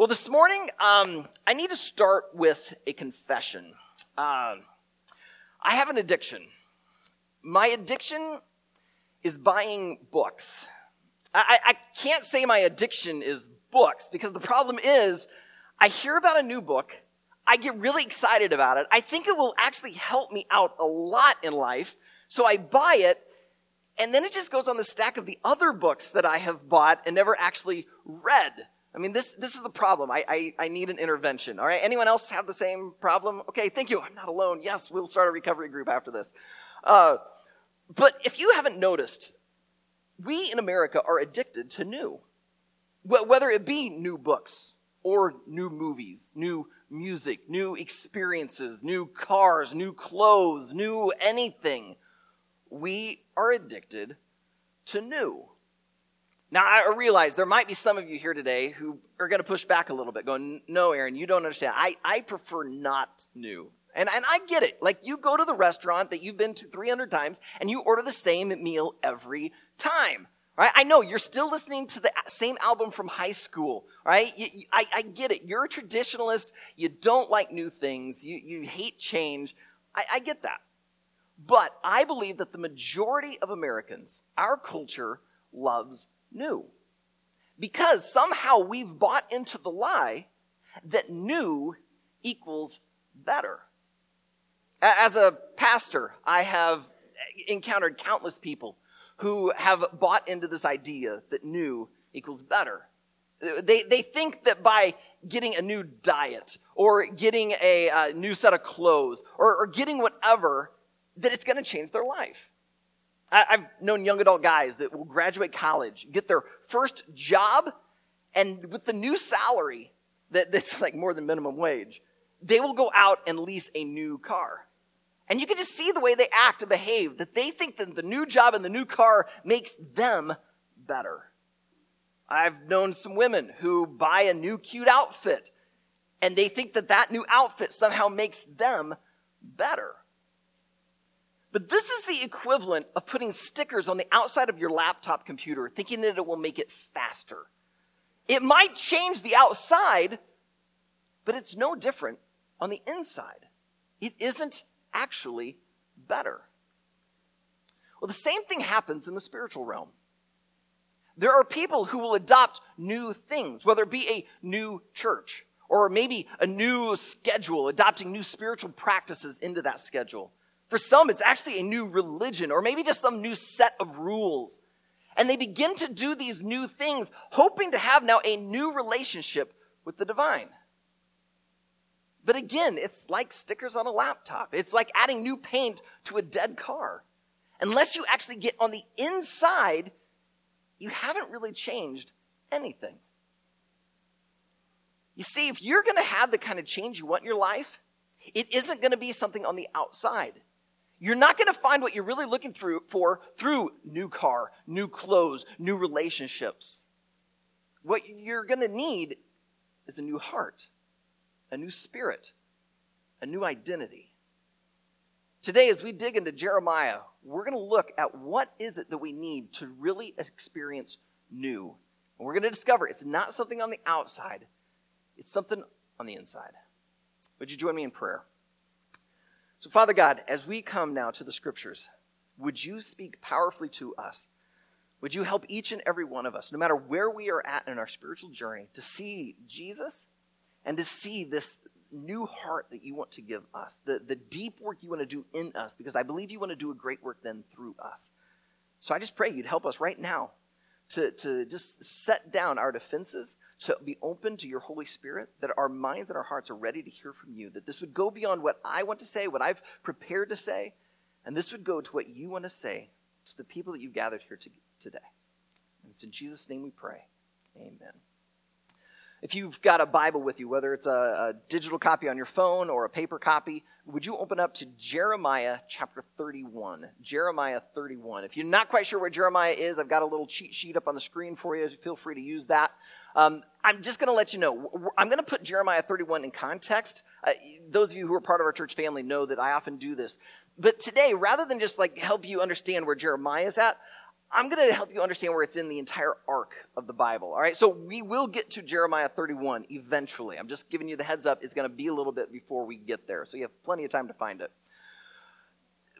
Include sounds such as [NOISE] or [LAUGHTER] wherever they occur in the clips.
Well, this morning, um, I need to start with a confession. Um, I have an addiction. My addiction is buying books. I, I can't say my addiction is books because the problem is I hear about a new book, I get really excited about it. I think it will actually help me out a lot in life, so I buy it, and then it just goes on the stack of the other books that I have bought and never actually read. I mean, this, this is the problem. I, I, I, need an intervention. All right. Anyone else have the same problem? Okay. Thank you. I'm not alone. Yes, we'll start a recovery group after this. Uh, but if you haven't noticed, we in America are addicted to new. Whether it be new books or new movies, new music, new experiences, new cars, new clothes, new anything, we are addicted to new. Now, I realize there might be some of you here today who are going to push back a little bit, going, No, Aaron, you don't understand. I, I prefer not new. And, and I get it. Like, you go to the restaurant that you've been to 300 times and you order the same meal every time. Right? I know you're still listening to the same album from high school, right? You, you, I, I, get it. You're a traditionalist. You don't like new things. You, you hate change. I, I get that. But I believe that the majority of Americans, our culture, loves new. Because somehow we've bought into the lie that new equals better. As a pastor, I have encountered countless people who have bought into this idea that new equals better. They, they think that by getting a new diet or getting a, a new set of clothes or, or getting whatever, that it's going to change their life. I, I've known young adult guys that will graduate college, get their first job, and with the new salary that, that's like more than minimum wage, they will go out and lease a new car. And you can just see the way they act and behave, that they think that the new job and the new car makes them better. I've known some women who buy a new cute outfit and they think that that new outfit somehow makes them better. But this is the equivalent of putting stickers on the outside of your laptop computer, thinking that it will make it faster. It might change the outside, but it's no different on the inside. It isn't actually better. Well, the same thing happens in the spiritual realm. There are people who will adopt new things, whether it be a new church or maybe a new schedule, adopting new spiritual practices into that schedule. For some, it's actually a new religion or maybe just some new set of rules. And they begin to do these new things, hoping to have now a new relationship with the divine. But again, it's like stickers on a laptop. It's like adding new paint to a dead car. Unless you actually get on the inside, you haven't really changed anything. You see, if you're going to have the kind of change you want in your life, it isn't going to be something on the outside. You're not going to find what you're really looking through for through new car, new clothes, new relationships. What you're going to need is a new heart, a new spirit, a new identity. Today, as we dig into Jeremiah, we're going to look at what is it that we need to really experience new. And we're going to discover it's not something on the outside, it's something on the inside. Would you join me in prayer? So, Father God, as we come now to the scriptures, would you speak powerfully to us? Would you help each and every one of us, no matter where we are at in our spiritual journey, to see Jesus and to see this new heart that you want to give us, the, the deep work you want to do in us, because I believe you want to do a great work then through us. So I just pray you'd help us right now to, to just set down our defenses, to be open to your Holy Spirit, that our minds and our hearts are ready to hear from you, that this would go beyond what I want to say, what I've prepared to say, and this would go to what you want to say to the people that you've gathered here to, today. And it's in Jesus' name we pray. Amen. If you've got a Bible with you, whether it's a, a, digital copy on your phone or a paper copy, would you open up to Jeremiah chapter 31? Jeremiah 31. If you're not quite sure where Jeremiah is, I've got a little cheat sheet up on the screen for you. Feel free to use that. Um, I'm just going to let you know. I'm going to put Jeremiah 31 in context. Uh, those of you who are part of our church family know that I often do this. But today, rather than just like help you understand where Jeremiah is at, I'm going to help you understand where it's in the entire arc of the Bible. All right, so we will get to Jeremiah 31 eventually. I'm just giving you the heads up. It's going to be a little bit before we get there, so you have plenty of time to find it.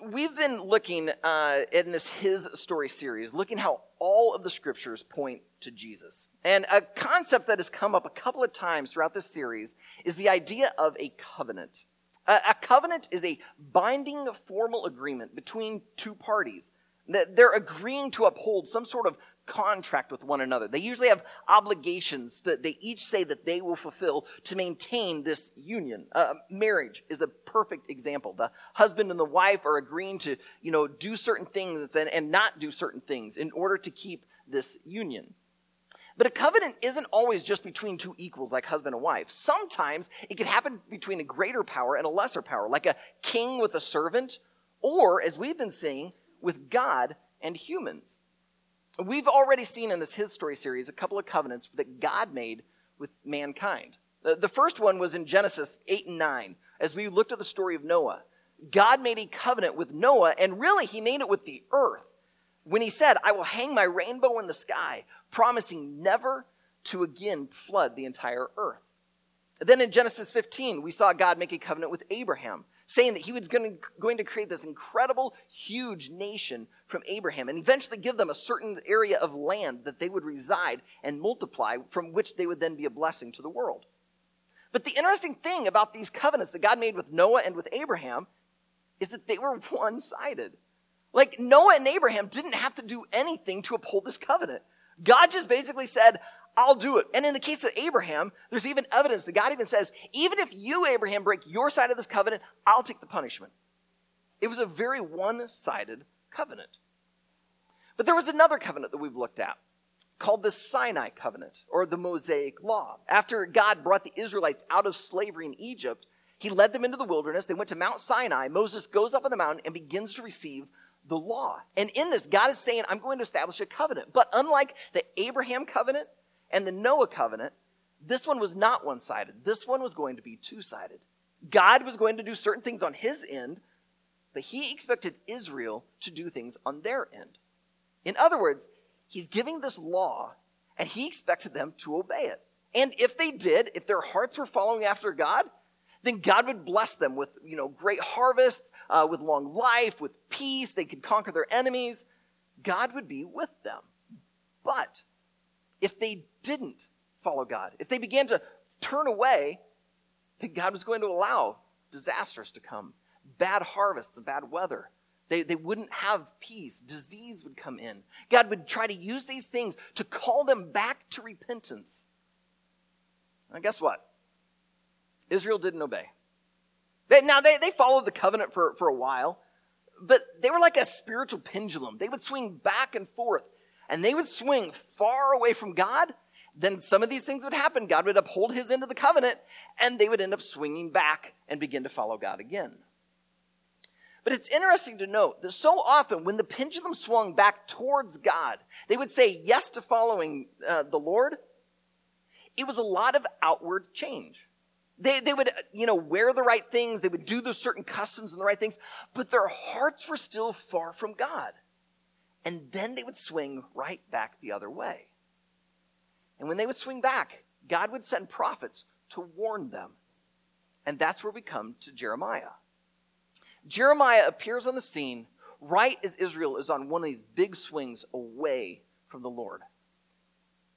We've been looking uh, in this His Story series, looking how all of the scriptures point to Jesus. And a concept that has come up a couple of times throughout this series is the idea of a covenant. A, a covenant is a binding formal agreement between two parties they're agreeing to uphold some sort of contract with one another. They usually have obligations that they each say that they will fulfill to maintain this union. Uh, marriage is a perfect example. The husband and the wife are agreeing to, you know, do certain things and, and not do certain things in order to keep this union. But a covenant isn't always just between two equals like husband and wife. Sometimes it can happen between a greater power and a lesser power, like a king with a servant, or, as we've been seeing, with God and humans. We've already seen in this His Story series a couple of covenants that God made with mankind. The first one was in Genesis 8 and 9, as we looked at the story of Noah. God made a covenant with Noah, and really, he made it with the earth when he said, I will hang my rainbow in the sky, promising never to again flood the entire earth. Then in Genesis 15, we saw God make a covenant with Abraham, saying that he was going to, going to create this incredible, huge nation from Abraham and eventually give them a certain area of land that they would reside and multiply, from which they would then be a blessing to the world. But the interesting thing about these covenants that God made with Noah and with Abraham is that they were one sided. Like Noah and Abraham didn't have to do anything to uphold this covenant. God just basically said, I'll do it. And in the case of Abraham, there's even evidence that God even says, even if you, Abraham, break your side of this covenant, I'll take the punishment. It was a very one sided covenant. But there was another covenant that we've looked at called the Sinai covenant or the Mosaic law. After God brought the Israelites out of slavery in Egypt, he led them into the wilderness. They went to Mount Sinai. Moses goes up on the mountain and begins to receive the law. And in this, God is saying, I'm going to establish a covenant. But unlike the Abraham covenant, and the Noah covenant, this one was not one sided. This one was going to be two sided. God was going to do certain things on his end, but he expected Israel to do things on their end. In other words, he's giving this law and he expected them to obey it. And if they did, if their hearts were following after God, then God would bless them with, you know, great harvests, uh, with long life, with peace. They could conquer their enemies. God would be with them. But if they didn't follow God, if they began to turn away, then God was going to allow disasters to come, bad harvests and bad weather. They, they wouldn't have peace. Disease would come in. God would try to use these things to call them back to repentance. And guess what? Israel didn't obey. They, now, they, they followed the covenant for, for a while, but they were like a spiritual pendulum. They would swing back and forth and they would swing far away from God, then some of these things would happen. God would uphold his end of the covenant, and they would end up swinging back and begin to follow God again. But it's interesting to note that so often when the pendulum swung back towards God, they would say yes to following uh, the Lord. It was a lot of outward change. They, they would, you know, wear the right things. They would do the certain customs and the right things, but their hearts were still far from God and then they would swing right back the other way. And when they would swing back, God would send prophets to warn them. And that's where we come to Jeremiah. Jeremiah appears on the scene right as Israel is on one of these big swings away from the Lord.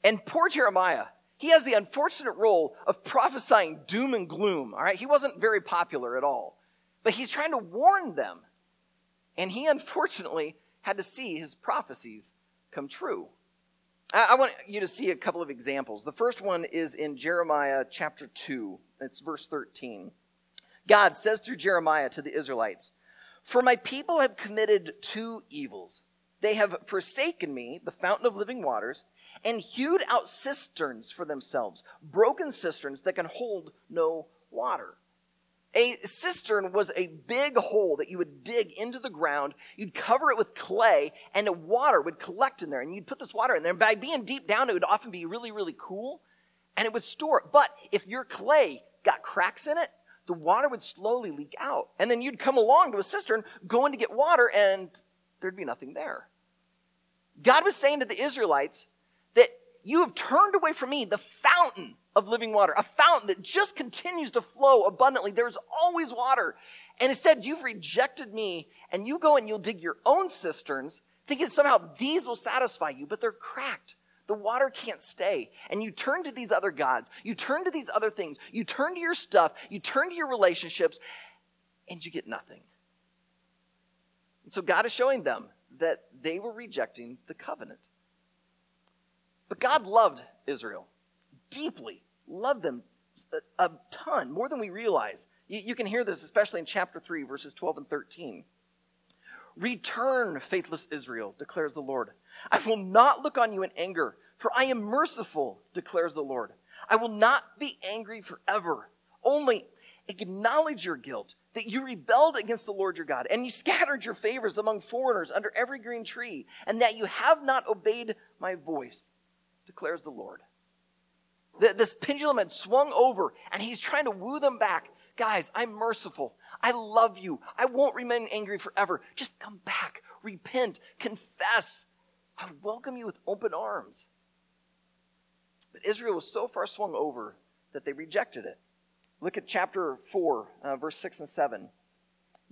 And poor Jeremiah, he has the unfortunate role of prophesying doom and gloom. All right, he wasn't very popular at all, but he's trying to warn them. And he unfortunately had to see his prophecies come true. I, I want you to see a couple of examples. The first one is in Jeremiah chapter 2, it's verse 13. God says through Jeremiah to the Israelites, For my people have committed two evils. They have forsaken me, the fountain of living waters, and hewed out cisterns for themselves, broken cisterns that can hold no water. A cistern was a big hole that you would dig into the ground. You'd cover it with clay, and the water would collect in there. And you'd put this water in there. And by being deep down, it would often be really, really cool, and it would store it. But if your clay got cracks in it, the water would slowly leak out. And then you'd come along to a cistern, go in to get water, and there'd be nothing there. God was saying to the Israelites that you have turned away from me, the fountain of living water, a fountain that just continues to flow abundantly. There's always water. And instead, you've rejected me, and you go and you'll dig your own cisterns, thinking somehow these will satisfy you, but they're cracked. The water can't stay. And you turn to these other gods, you turn to these other things, you turn to your stuff, you turn to your relationships, and you get nothing. And so God is showing them that they were rejecting the covenant. But God loved Israel deeply, love them a, a ton, more than we realize. You, you can hear this especially in chapter 3, verses 12 and 13. Return, faithless Israel, declares the Lord. I will not look on you in anger, for I am merciful, declares the Lord. I will not be angry forever. Only acknowledge your guilt, that you rebelled against the Lord your God, and you scattered your favors among foreigners under every green tree, and that you have not obeyed my voice, declares the Lord. This pendulum had swung over, and he's trying to woo them back. Guys, I'm merciful. I love you. I won't remain angry forever. Just come back, repent, confess. I welcome you with open arms. But Israel was so far swung over that they rejected it. Look at chapter 4, uh, verse 6 and 7.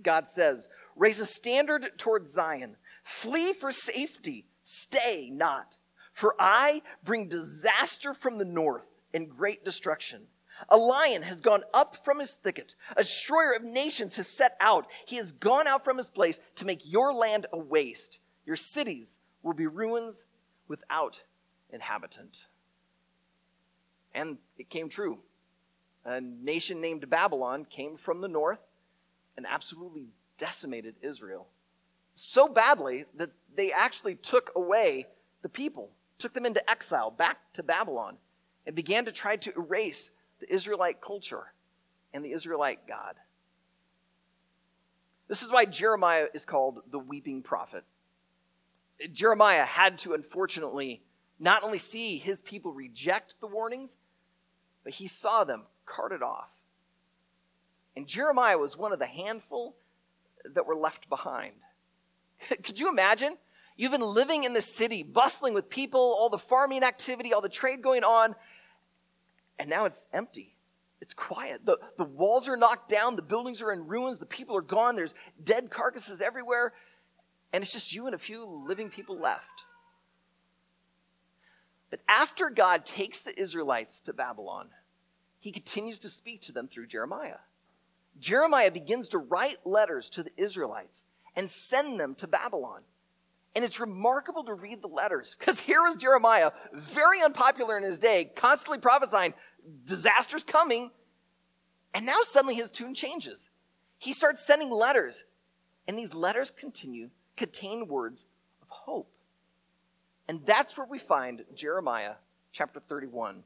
God says, Raise a standard toward Zion, flee for safety, stay not. For I bring disaster from the north and great destruction. A lion has gone up from his thicket. A destroyer of nations has set out. He has gone out from his place to make your land a waste. Your cities will be ruins without inhabitant. And it came true. A nation named Babylon came from the north and absolutely decimated Israel. So badly that they actually took away the people, took them into exile back to Babylon, and began to try to erase the Israelite culture and the Israelite God. This is why Jeremiah is called the weeping prophet. Jeremiah had to, unfortunately, not only see his people reject the warnings, but he saw them carted off. And Jeremiah was one of the handful that were left behind. [LAUGHS] Could you imagine? You've been living in the city, bustling with people, all the farming activity, all the trade going on, and now it's empty. It's quiet. The, the walls are knocked down, the buildings are in ruins, the people are gone, there's dead carcasses everywhere, and it's just you and a few living people left. But after God takes the Israelites to Babylon, he continues to speak to them through Jeremiah. Jeremiah begins to write letters to the Israelites and send them to Babylon. And it's remarkable to read the letters because here was Jeremiah, very unpopular in his day, constantly prophesying disasters coming. And now suddenly his tune changes. He starts sending letters, and these letters continue contain words of hope. And that's where we find Jeremiah chapter 31.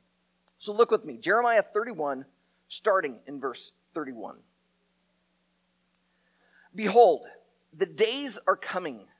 So look with me, Jeremiah 31, starting in verse 31. Behold, the days are coming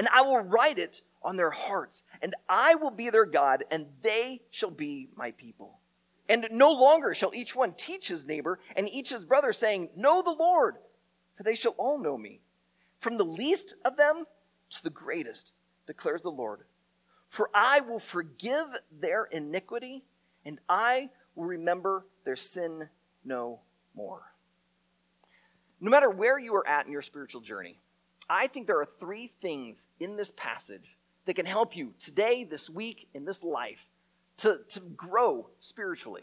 and I will write it on their hearts, and I will be their God, and they shall be my people. And no longer shall each one teach his neighbor and each his brother, saying, Know the Lord, for they shall all know me. From the least of them to the greatest, declares the Lord. For I will forgive their iniquity, and I will remember their sin no more. No matter where you are at in your spiritual journey, I think there are three things in this passage that can help you today, this week, in this life to, to grow spiritually.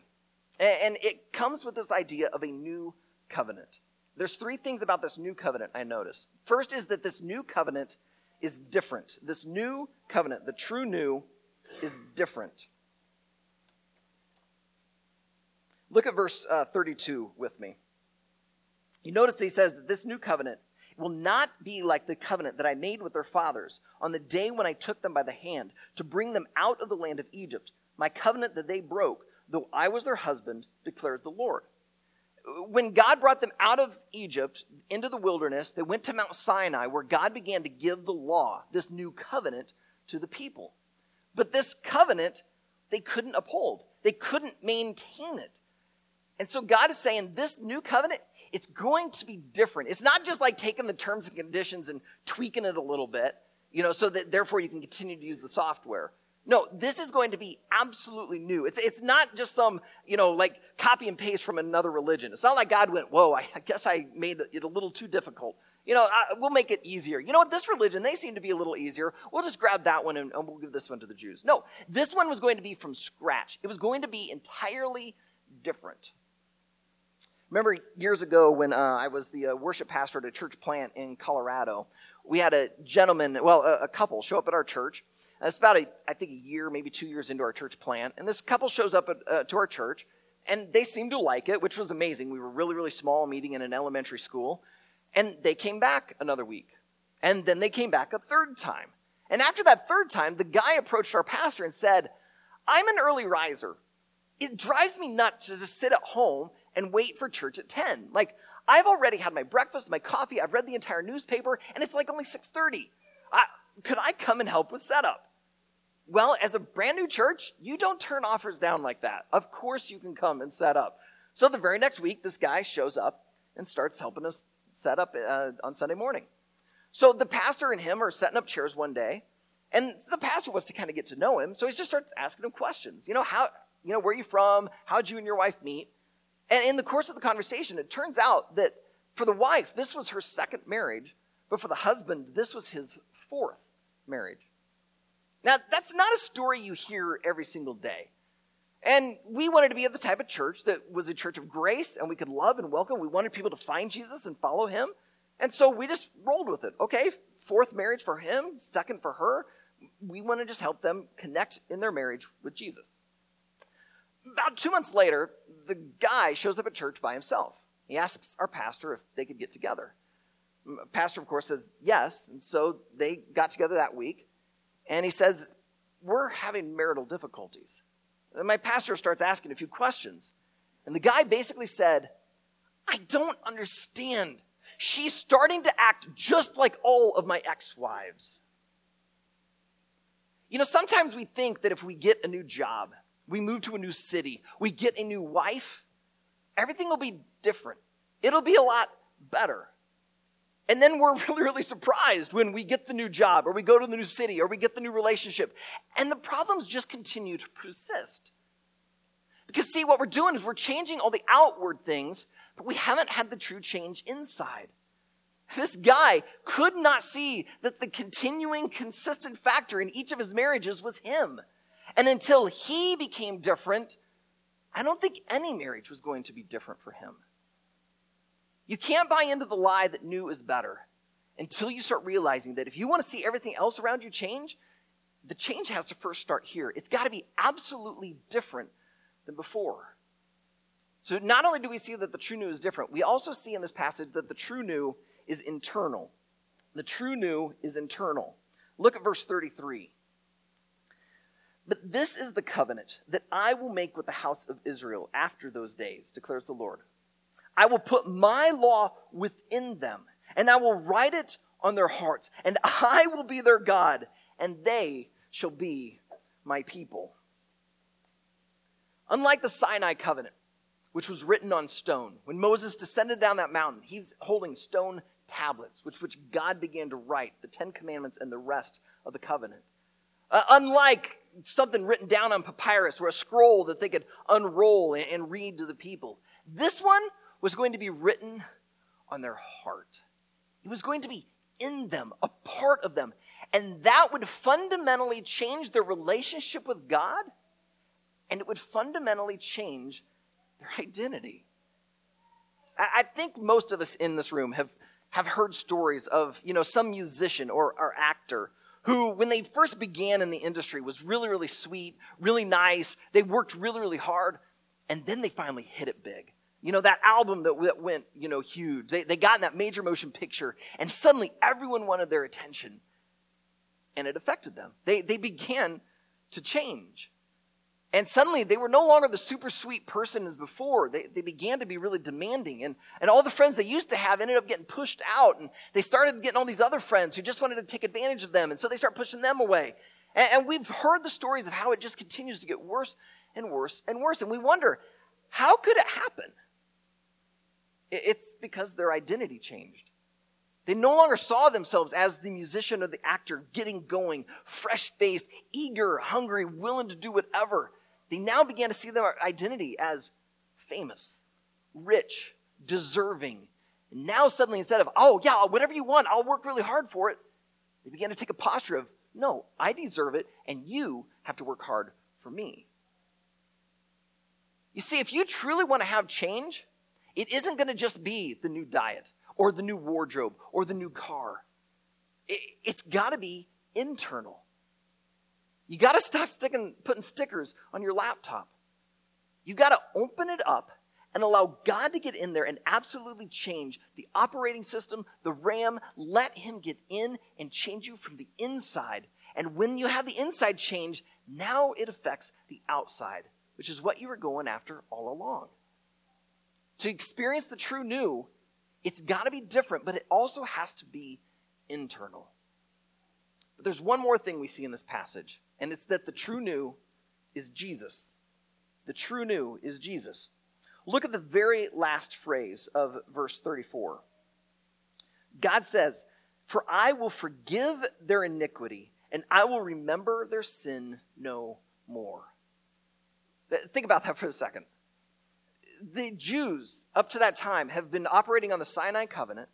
And, it comes with this idea of a new covenant. There's three things about this new covenant I notice. First is that this new covenant is different. This new covenant, the true new, is different. Look at verse uh, 32 with me. You notice that he says that this new covenant will not be like the covenant that I made with their fathers on the day when I took them by the hand to bring them out of the land of Egypt, my covenant that they broke, though I was their husband, declared the Lord. When God brought them out of Egypt into the wilderness, they went to Mount Sinai, where God began to give the law, this new covenant, to the people. But this covenant, they couldn't uphold, they couldn't maintain it. And so God is saying, this new covenant, it's going to be different. It's not just like taking the terms and conditions and tweaking it a little bit, you know, so that therefore you can continue to use the software. No, this is going to be absolutely new. It's, it's not just some, you know, like copy and paste from another religion. It's not like God went, whoa, I, I guess I made it a little too difficult. You know, I, we'll make it easier. You know what? This religion, they seem to be a little easier. We'll just grab that one and, and we'll give this one to the Jews. No, this one was going to be from scratch. It was going to be entirely different. Remember years ago when uh, I was the uh, worship pastor at a church plant in Colorado, we had a gentleman, well, a, a couple, show up at our church. And It's about, a, I think, a year, maybe two years into our church plant. And this couple shows up at, uh, to our church, and they seemed to like it, which was amazing. We were really, really small, meeting in an elementary school. And they came back another week. And then they came back a third time. And after that third time, the guy approached our pastor and said, I'm an early riser. It drives me nuts to just sit at home and wait for church at 10. Like, I've already had my breakfast, my coffee, I've read the entire newspaper, and it's like only 6.30. I, could I come and help with setup? Well, as a brand new church, you don't turn offers down like that. Of course you can come and set up. So the very next week, this guy shows up and starts helping us set up uh, on Sunday morning. So the pastor and him are setting up chairs one day, and the pastor wants to kind of get to know him, so he just starts asking him questions. You know, how, you know, where are you from? How'd you and your wife meet? And in the course of the conversation, it turns out that for the wife, this was her second marriage, but for the husband, this was his fourth marriage. Now, that's not a story you hear every single day. And we wanted to be the type of church that was a church of grace and we could love and welcome. We wanted people to find Jesus and follow him. And so we just rolled with it. Okay, fourth marriage for him, second for her. We want to just help them connect in their marriage with Jesus. About two months later, the guy shows up at church by himself. He asks our pastor if they could get together. Pastor, of course, says yes. And so they got together that week. And he says, We're having marital difficulties. And my pastor starts asking a few questions. And the guy basically said, I don't understand. She's starting to act just like all of my ex wives. You know, sometimes we think that if we get a new job, we move to a new city, we get a new wife, everything will be different. It'll be a lot better. And then we're [LAUGHS] really, really surprised when we get the new job or we go to the new city or we get the new relationship. And the problems just continue to persist. Because, see, what we're doing is we're changing all the outward things, but we haven't had the true change inside. This guy could not see that the continuing, consistent factor in each of his marriages was him. And until he became different, I don't think any marriage was going to be different for him. You can't buy into the lie that new is better until you start realizing that if you want to see everything else around you change, the change has to first start here. It's got to be absolutely different than before. So not only do we see that the true new is different, we also see in this passage that the true new is internal. The true new is internal. Look at verse 33. But this is the covenant that I will make with the house of Israel after those days, declares the Lord. I will put my law within them, and I will write it on their hearts, and [LAUGHS] I will be their God, and they shall be my people. Unlike the Sinai covenant, which was written on stone, when Moses descended down that mountain, he's holding stone tablets, which, which God began to write the Ten Commandments and the rest of the covenant. Uh, unlike something written down on papyrus or a scroll that they could unroll and, and read to the people, this one was going to be written on their heart. It was going to be in them, a part of them. And that would fundamentally change their relationship with God, and it would fundamentally change their identity. I, I think most of us in this room have, have heard stories of, you know, some musician or, or actor who, when they first began in the industry, was really, really sweet, really nice. They worked really, really hard, and then they finally hit it big. You know, that album that, that went, you know, huge. They, they got in that major motion picture, and suddenly everyone wanted their attention, and it affected them. They, they began to change. And suddenly they were no longer the super sweet person as before. They, they began to be really demanding. And, and all the friends they used to have ended up getting pushed out. And they started getting all these other friends who just wanted to take advantage of them. And so they start pushing them away. And, and we've heard the stories of how it just continues to get worse and worse and worse. And we wonder, how could it happen? It's because their identity changed. They no longer saw themselves as the musician or the actor getting going, fresh faced, eager, hungry, willing to do whatever. They now began to see their identity as famous, rich, deserving. And now, suddenly, instead of, oh, yeah, whatever you want, I'll work really hard for it, they began to take a posture of, no, I deserve it, and you have to work hard for me. You see, if you truly want to have change, it isn't going to just be the new diet or the new wardrobe or the new car. It, has got to be internal. You got to stop sticking, putting stickers on your laptop. You got to open it up and allow God to get in there and absolutely change the operating system, the RAM. Let Him get in and change you from the inside. And when you have the inside change, now it affects the outside, which is what you were going after all along. To experience the true new, it's got to be different, but it also has to be internal. But there's one more thing we see in this passage, and it's that the true new is Jesus. The true new is Jesus. Look at the very last phrase of verse 34. God says, For I will forgive their iniquity, and I will remember their sin no more. Think about that for a second the Jews, up to that time, have been operating on the Sinai covenant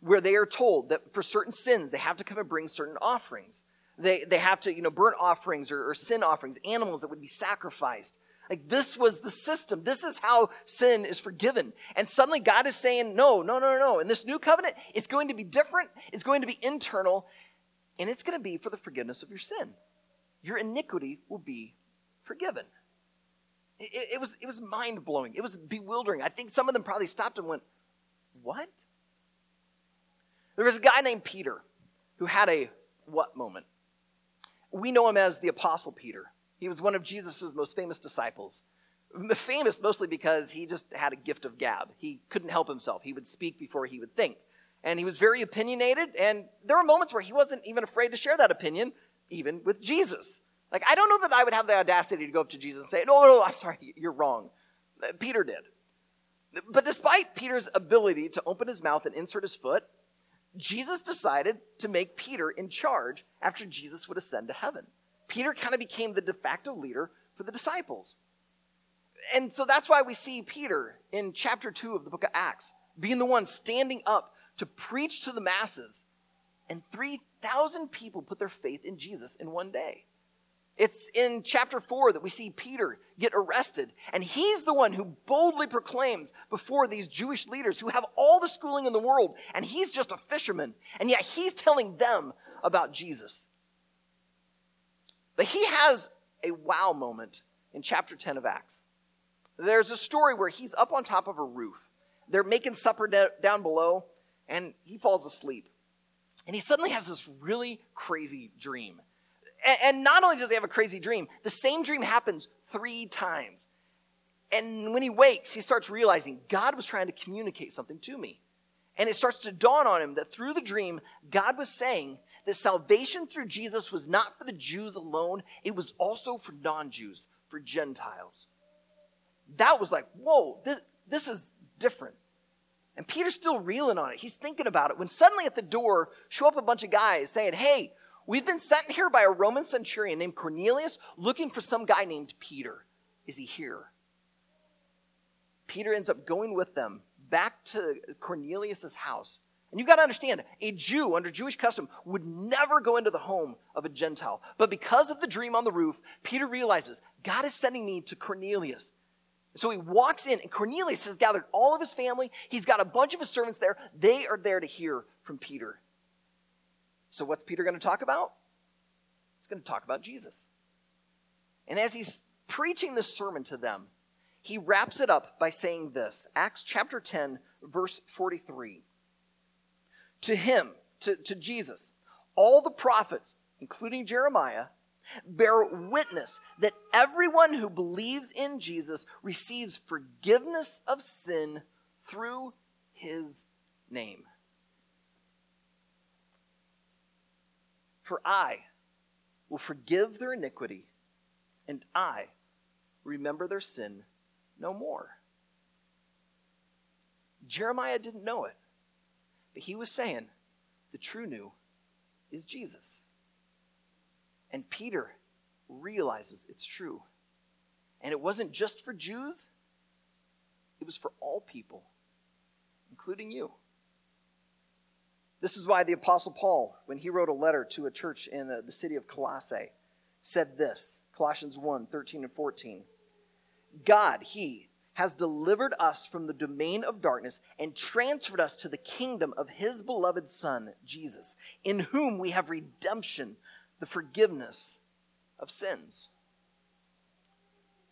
where they are told that for certain sins, they have to come and bring certain offerings. They, they have to, you know, burnt offerings or, or sin offerings, animals that would be sacrificed. Like this was the system. This is how sin is forgiven. And suddenly God is saying, no, no, no, no. In this new covenant, it's going to be different. It's going to be internal. And it's going to be for the forgiveness of your sin. Your iniquity will be forgiven. It, it, was, it was mind blowing. It was bewildering. I think some of them probably stopped and went, What? There was a guy named Peter who had a what moment. We know him as the Apostle Peter. He was one of Jesus' most famous disciples. Famous mostly because he just had a gift of gab. He couldn't help himself. He would speak before he would think. And he was very opinionated, and there were moments where he wasn't even afraid to share that opinion, even with Jesus. Like, I don't know that I would have the audacity to go up to Jesus and say, No, no, I'm sorry, [LAUGHS] you're wrong. Peter did. But despite Peter's ability to open his mouth and insert his foot, Jesus decided to make Peter in charge after Jesus would ascend to heaven. Peter kind of became the de facto leader for the disciples. And so that's why we see Peter in chapter 2 of the book of Acts being the one standing up to preach to the masses. And 3,000 people put their faith in Jesus in one day. It's in chapter 4 that we see Peter get arrested, and he's the one who boldly proclaims before these Jewish leaders who have all the schooling in the world, and he's just a fisherman, and yet he's telling them about Jesus. But he has a wow moment in chapter 10 of Acts. There's a story where he's up on top of a roof. They're making supper down below, and he falls asleep. And he suddenly has this really crazy dream. And not only does he have a crazy dream, the same dream happens three times. And when he wakes, he starts realizing God was trying to communicate something to me. And it starts to dawn on him that through the dream, God was saying that salvation through Jesus was not for the Jews alone, it was also for non Jews, for Gentiles. That was like, whoa, this, this is different. And Peter's still reeling on it. He's thinking about it when suddenly at the door show up a bunch of guys saying, hey, We've been sent here by a Roman centurion named Cornelius looking for some guy named Peter. Is he here? Peter ends up going with them back to Cornelius' house. And you've got to understand, a Jew under Jewish custom would never go into the home of a Gentile. But because of the dream on the roof, Peter realizes God is sending me to Cornelius. So he walks in, and Cornelius has gathered all of his family. He's got a bunch of his servants there. They are there to hear from Peter. So, what's Peter going to talk about? He's going to talk about Jesus. And as he's preaching this sermon to them, he wraps it up by saying this Acts chapter 10, verse 43. To him, to, to Jesus, all the prophets, including Jeremiah, bear witness that everyone who believes in Jesus receives forgiveness of sin through his name. For I will forgive their iniquity, and I remember their sin no more. Jeremiah didn't know it, but he was saying the true new is Jesus. And Peter realizes it's true. And it wasn't just for Jews, it was for all people, including you. This is why the Apostle Paul, when he wrote a letter to a church in the, the city of Colossae, said this Colossians 1 13 and 14. God, He, has delivered us from the domain of darkness and transferred us to the kingdom of His beloved Son, Jesus, in whom we have redemption, the forgiveness of sins.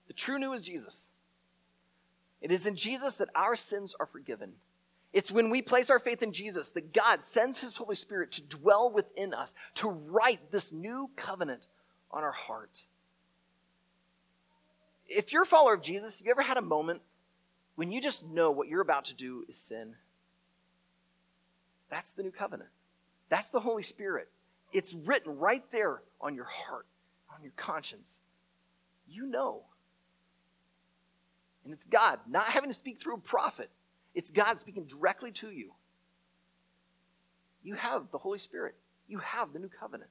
The true new is Jesus. It is in Jesus that our sins are forgiven. It's when we place our faith in Jesus that God sends His Holy Spirit to dwell within us, to write this new covenant on our heart. If you're a follower of Jesus, have you ever had a moment when you just know what you're about to do is sin? That's the new covenant. That's the Holy Spirit. It's written right there on your heart, on your conscience. You know. And it's God, not having to speak through a prophet. It's God speaking directly to you. You have the Holy Spirit. You have the new covenant.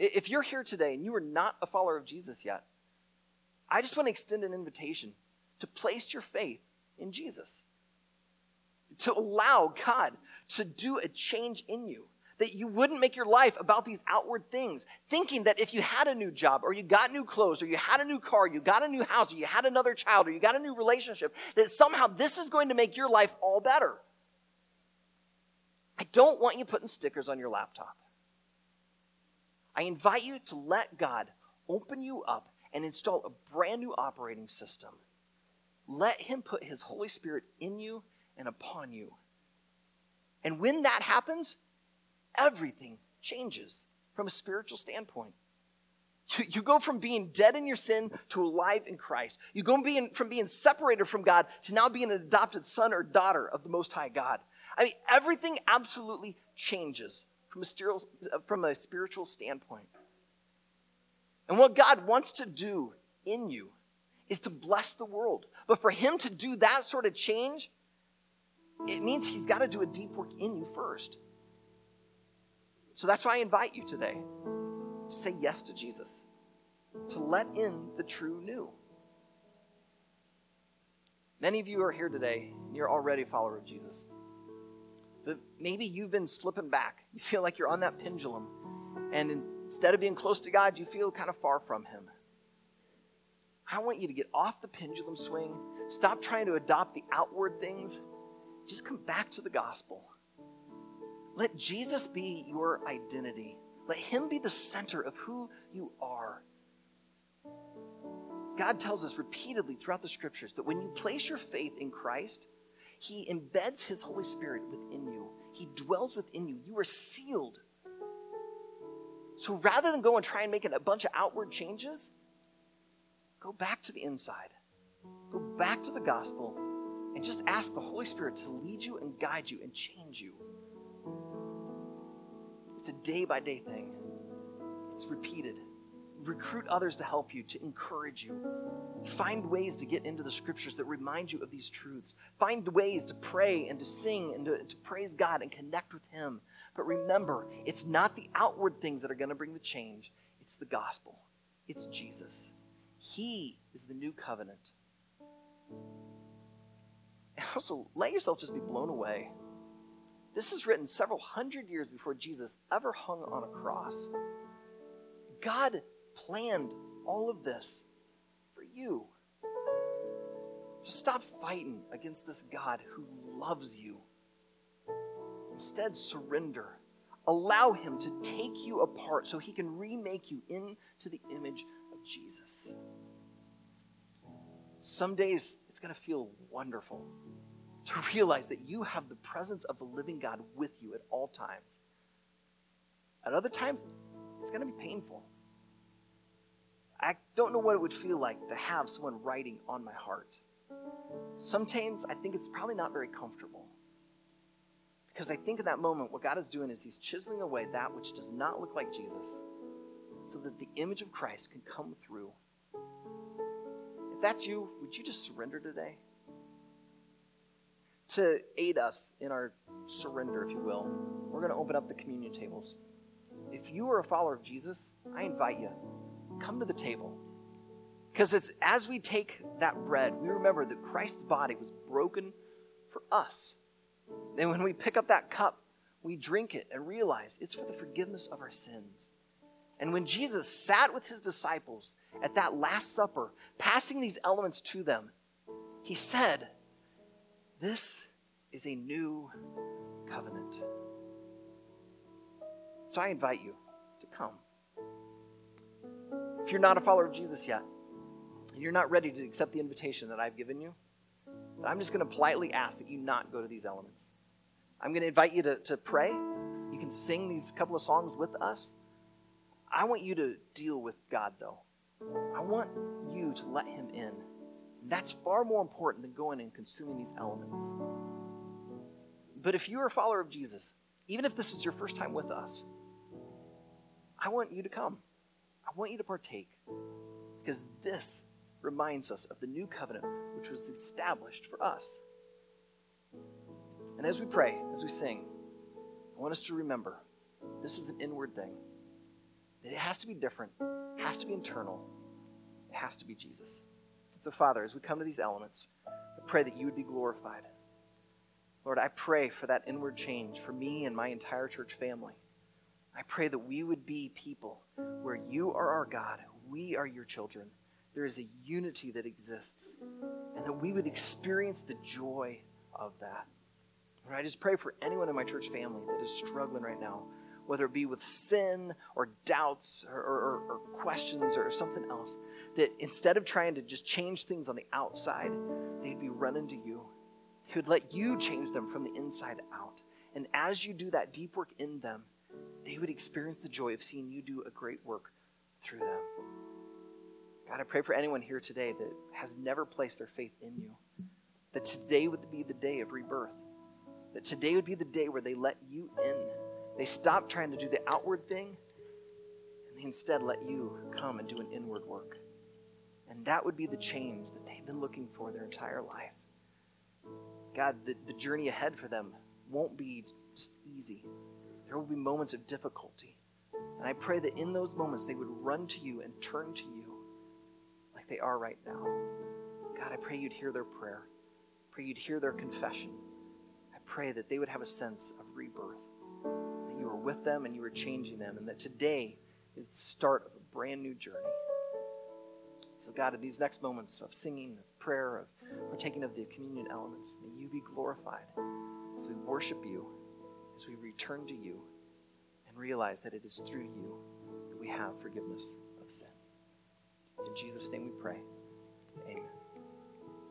If you're here today and you are not a follower of Jesus yet, I just want to extend an invitation to place your faith in Jesus, to allow God to do a change in you that you wouldn't make your life about these outward things, thinking that if you had a new job or you got new clothes or you had a new car, you got a new house or you had another child or you got a new relationship, that somehow this is going to make your life all better. I don't want you putting stickers on your laptop. I invite you to let God open you up and install a brand new operating system. Let Him put His Holy Spirit in you and upon you. And when that happens, everything changes from a spiritual standpoint. You, go from being dead in your sin to alive in Christ. You go being, from being separated from God to now being an adopted son or daughter of the Most High God. I mean, everything absolutely changes from a, spiritual, from a spiritual standpoint. And what God wants to do in you is to bless the world. But for Him to do that sort of change, it means He's got to do a deep work in you first. So that's why I invite you today to say yes to Jesus, to let in the true new. Many of you are here today, and you're already a follower of Jesus. But maybe you've been slipping back. You feel like you're on that pendulum. And instead of being close to God, you feel kind of far from Him. I want you to get off the pendulum swing. Stop trying to adopt the outward things. Just come back to the gospel. Let Jesus be your identity. Let Him be the center of who you are. God tells us repeatedly throughout the scriptures that when you place your faith in Christ, He embeds His Holy Spirit within you. He dwells within you. You are sealed. So rather than go and try and make a bunch of outward changes, go back to the inside. Go back to the gospel and just ask the Holy Spirit to lead you and guide you and change you. It's a day by day thing, it's repeated. Recruit others to help you, to encourage you. Find ways to get into the scriptures that remind you of these truths. Find ways to pray and to sing and to, to praise God and connect with Him. But remember, it's not the outward things that are going to bring the change, it's the gospel, it's Jesus. He is the new covenant. And [LAUGHS] also, let yourself just be blown away this is written several hundred years before Jesus ever hung on a cross. God planned all of this for you. So stop fighting against this God who loves you. Instead, surrender. Allow Him to take you apart so He can remake you into the image of Jesus. Some days it's going to feel wonderful to realize that you have the presence of the living God with you at all times. At other times, it's going to be painful. I don't know what it would feel like to have someone writing on my heart. Sometimes I think it's probably not very comfortable. Because I think in that moment, what God is doing is He's chiseling away that which does not look like Jesus so that the image of Christ can come through. If that's you, would you just surrender today? To aid us in our surrender, if you will, we're going to open up the communion tables. If you are a follower of Jesus, I invite you, come to the table. Because it's as we take that bread, we remember that Christ's body was broken for us. And when we pick up that cup, we drink it and realize it's for the forgiveness of our sins. And when Jesus sat with his disciples at that Last Supper, passing these elements to them, he said, This is a new covenant. So I invite you to come. If you're not a follower of Jesus yet, and you're not ready to accept the invitation that I've given you, I'm just going to politely ask that you not go to these elements. I'm going to invite you to, to pray. You can sing these couple of songs with us. I want you to deal with God, though. I want you to let Him in. That's far more important than going and consuming these elements. But if you're a follower of Jesus, even if this is your first time with us, I want you to come. I want you to partake because this reminds us of the new covenant which was established for us. And as we pray, as we sing, I want us to remember this is an inward thing. That it has to be different, it has to be internal, it has to be Jesus. So, Father, as we come to these elements, I pray that you would be glorified. Lord, I pray for that inward change for me and my entire church family. I pray that we would be people where you are our God, we are your children. There is a unity that exists, and that we would experience the joy of that. Lord, I just pray for anyone in my church family that is struggling right now, whether it be with sin or doubts or, or, or questions or something else, that instead of trying to just change things on the outside, they'd be running to you. He would let you change them from the inside out. And as you do that deep work in them, they would experience the joy of seeing you do a great work through them. God, I pray for anyone here today that has never placed their faith in you, that today would be the day of rebirth, that today would be the day where they let you in. They stop trying to do the outward thing, and they instead let you come and do an inward work. And that would be the change that they've been looking for their entire life. God, the, the journey ahead for them won't be just easy. There will be moments of difficulty. And I pray that in those moments they would run to you and turn to you like they are right now. God, I pray you'd hear their prayer. I pray you'd hear their confession. I pray that they would have a sense of rebirth, that you were with them and you were changing them, and that today is the start of a brand new journey. God, in these next moments of singing, of prayer, of partaking of the communion elements, may you be glorified as we worship you as we return to you and realize that it is through you that we have forgiveness of sin. In Jesus' name we pray. Amen.